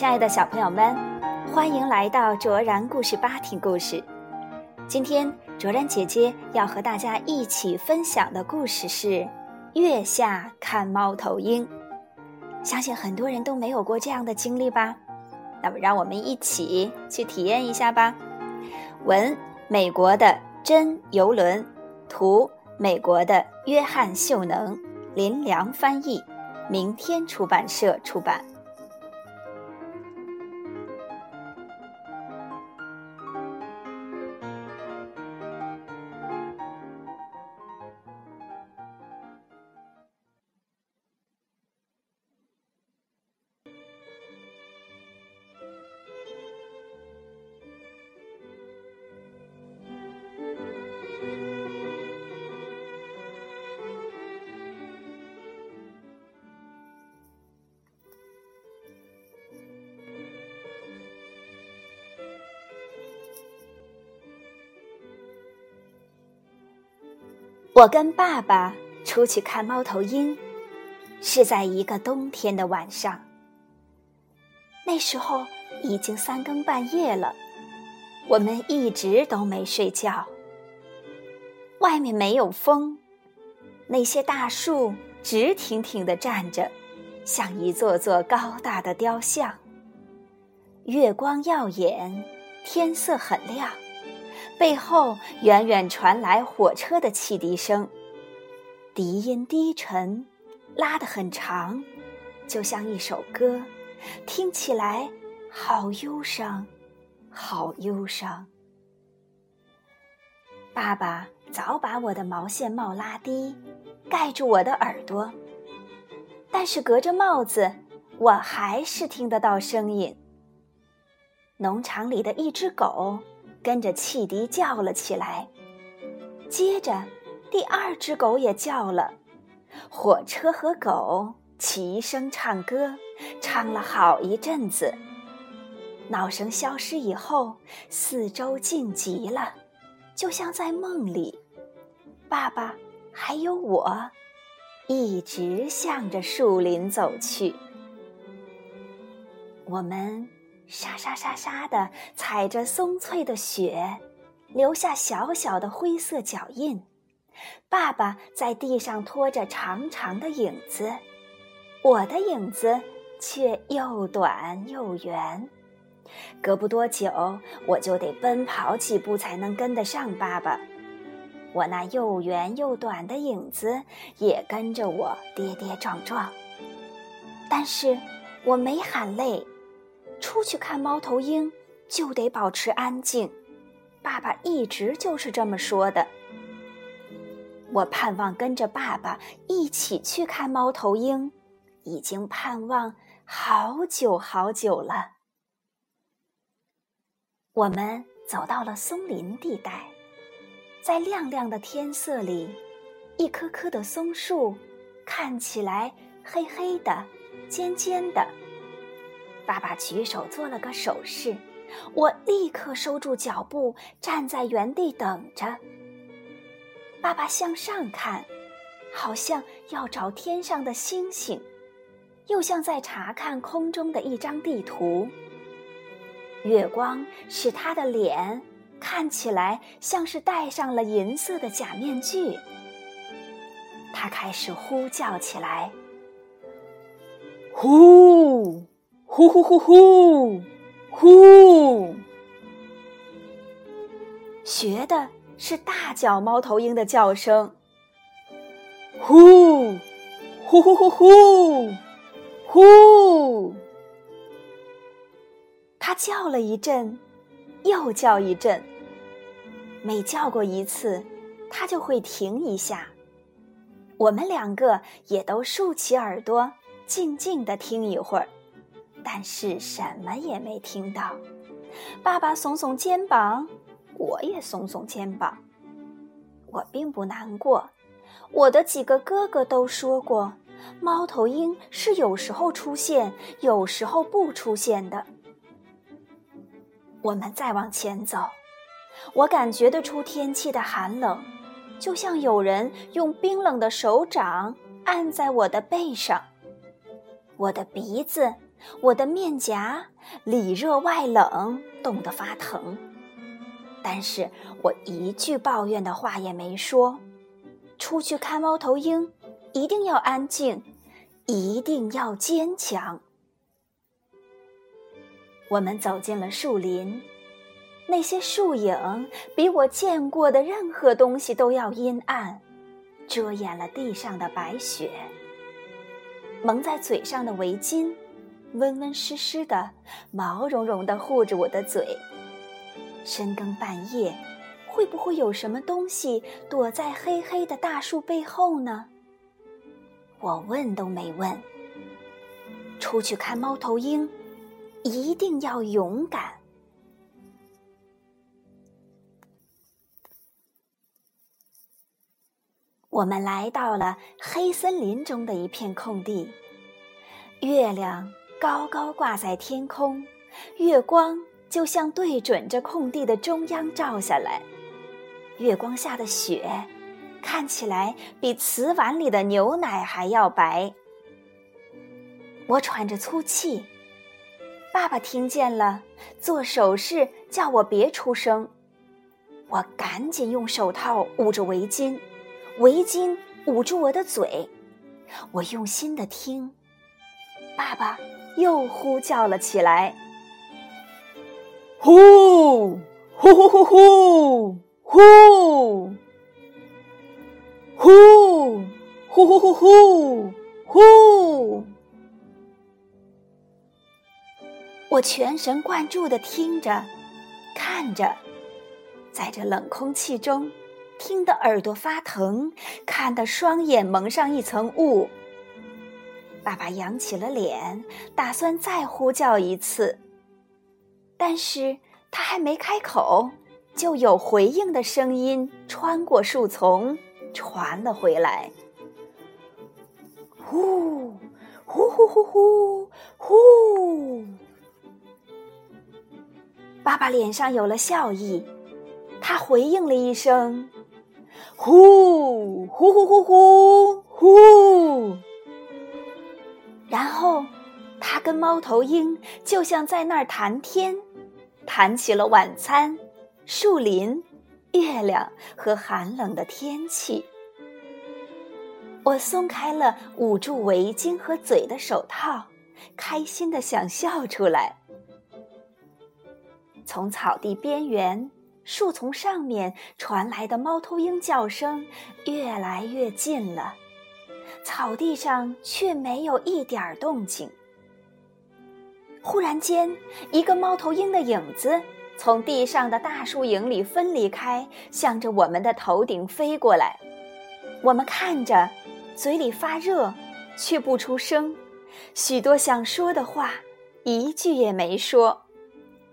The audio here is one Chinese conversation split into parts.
亲爱的小朋友们，欢迎来到卓然故事吧听故事。今天卓然姐姐要和大家一起分享的故事是《月下看猫头鹰》。相信很多人都没有过这样的经历吧？那么让我们一起去体验一下吧。文：美国的真游轮，图：美国的约翰秀能，林良翻译，明天出版社出版。我跟爸爸出去看猫头鹰，是在一个冬天的晚上。那时候已经三更半夜了，我们一直都没睡觉。外面没有风，那些大树直挺挺地站着，像一座座高大的雕像。月光耀眼，天色很亮。背后远远传来火车的汽笛声，笛音低沉，拉得很长，就像一首歌，听起来好忧伤，好忧伤。爸爸早把我的毛线帽拉低，盖住我的耳朵，但是隔着帽子，我还是听得到声音。农场里的一只狗。跟着汽笛叫了起来，接着第二只狗也叫了，火车和狗齐声唱歌，唱了好一阵子。闹声消失以后，四周静极了，就像在梦里。爸爸还有我，一直向着树林走去。我们。沙沙沙沙的踩着松脆的雪，留下小小的灰色脚印。爸爸在地上拖着长长的影子，我的影子却又短又圆。隔不多久，我就得奔跑几步才能跟得上爸爸。我那又圆又短的影子也跟着我跌跌撞撞，但是我没喊累。出去看猫头鹰，就得保持安静。爸爸一直就是这么说的。我盼望跟着爸爸一起去看猫头鹰，已经盼望好久好久了。我们走到了松林地带，在亮亮的天色里，一棵棵的松树看起来黑黑的、尖尖的。爸爸举手做了个手势，我立刻收住脚步，站在原地等着。爸爸向上看，好像要找天上的星星，又像在查看空中的一张地图。月光使他的脸看起来像是戴上了银色的假面具。他开始呼叫起来：“呼！”呼呼呼呼呼！学的是大脚猫头鹰的叫声。呼呼呼呼呼呼！它叫了一阵，又叫一阵。每叫过一次，它就会停一下。我们两个也都竖起耳朵，静静的听一会儿。但是什么也没听到。爸爸耸耸肩膀，我也耸耸肩膀。我并不难过。我的几个哥哥都说过，猫头鹰是有时候出现，有时候不出现的。我们再往前走，我感觉得出天气的寒冷，就像有人用冰冷的手掌按在我的背上。我的鼻子。我的面颊里热外冷，冻得发疼。但是我一句抱怨的话也没说。出去看猫头鹰，一定要安静，一定要坚强。我们走进了树林，那些树影比我见过的任何东西都要阴暗，遮掩了地上的白雪。蒙在嘴上的围巾，温温湿湿的，毛茸茸的护着我的嘴。深更半夜，会不会有什么东西躲在黑黑的大树背后呢？我问都没问。出去看猫头鹰，一定要勇敢。我们来到了黑森林中的一片空地，月亮高高挂在天空，月光就像对准着空地的中央照下来。月光下的雪看起来比瓷碗里的牛奶还要白。我喘着粗气，爸爸听见了，做手势叫我别出声。我赶紧用手套捂着围巾。围巾捂住我的嘴，我用心的听。爸爸又呼叫了起来：“呼呼呼呼呼呼呼呼呼呼呼呼！”我全神贯注的听着，看着，在这冷空气中。听得耳朵发疼，看得双眼蒙上一层雾。爸爸扬起了脸，打算再呼叫一次，但是他还没开口，就有回应的声音穿过树丛传了回来：“呼，呼呼呼呼呼。”爸爸脸上有了笑意，他回应了一声。呼呼呼呼呼呼！然后，他跟猫头鹰就像在那儿谈天，谈起了晚餐、树林、月亮和寒冷的天气。我松开了捂住围巾和嘴的手套，开心的想笑出来。从草地边缘。树丛上面传来的猫头鹰叫声越来越近了，草地上却没有一点动静。忽然间，一个猫头鹰的影子从地上的大树影里分离开，向着我们的头顶飞过来。我们看着，嘴里发热，却不出声，许多想说的话，一句也没说。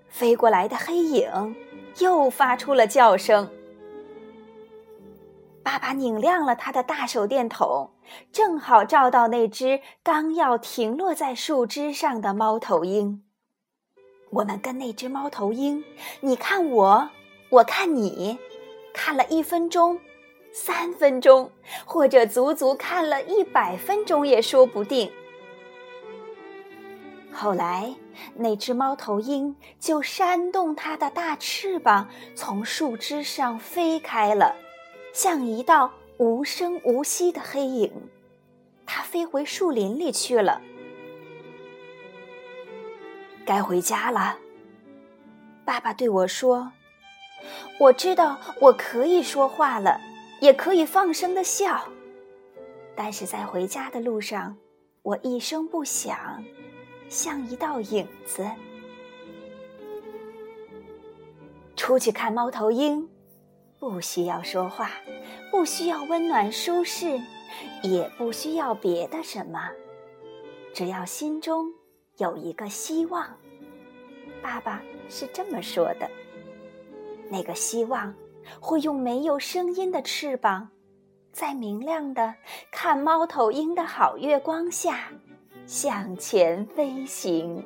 飞过来的黑影。又发出了叫声。爸爸拧亮了他的大手电筒，正好照到那只刚要停落在树枝上的猫头鹰。我们跟那只猫头鹰，你看我，我看你，看了一分钟、三分钟，或者足足看了一百分钟也说不定。后来，那只猫头鹰就扇动它的大翅膀，从树枝上飞开了，像一道无声无息的黑影。它飞回树林里去了。该回家了，爸爸对我说：“我知道我可以说话了，也可以放声的笑，但是在回家的路上，我一声不响。”像一道影子。出去看猫头鹰，不需要说话，不需要温暖舒适，也不需要别的什么，只要心中有一个希望。爸爸是这么说的。那个希望会用没有声音的翅膀，在明亮的看猫头鹰的好月光下。向前飞行。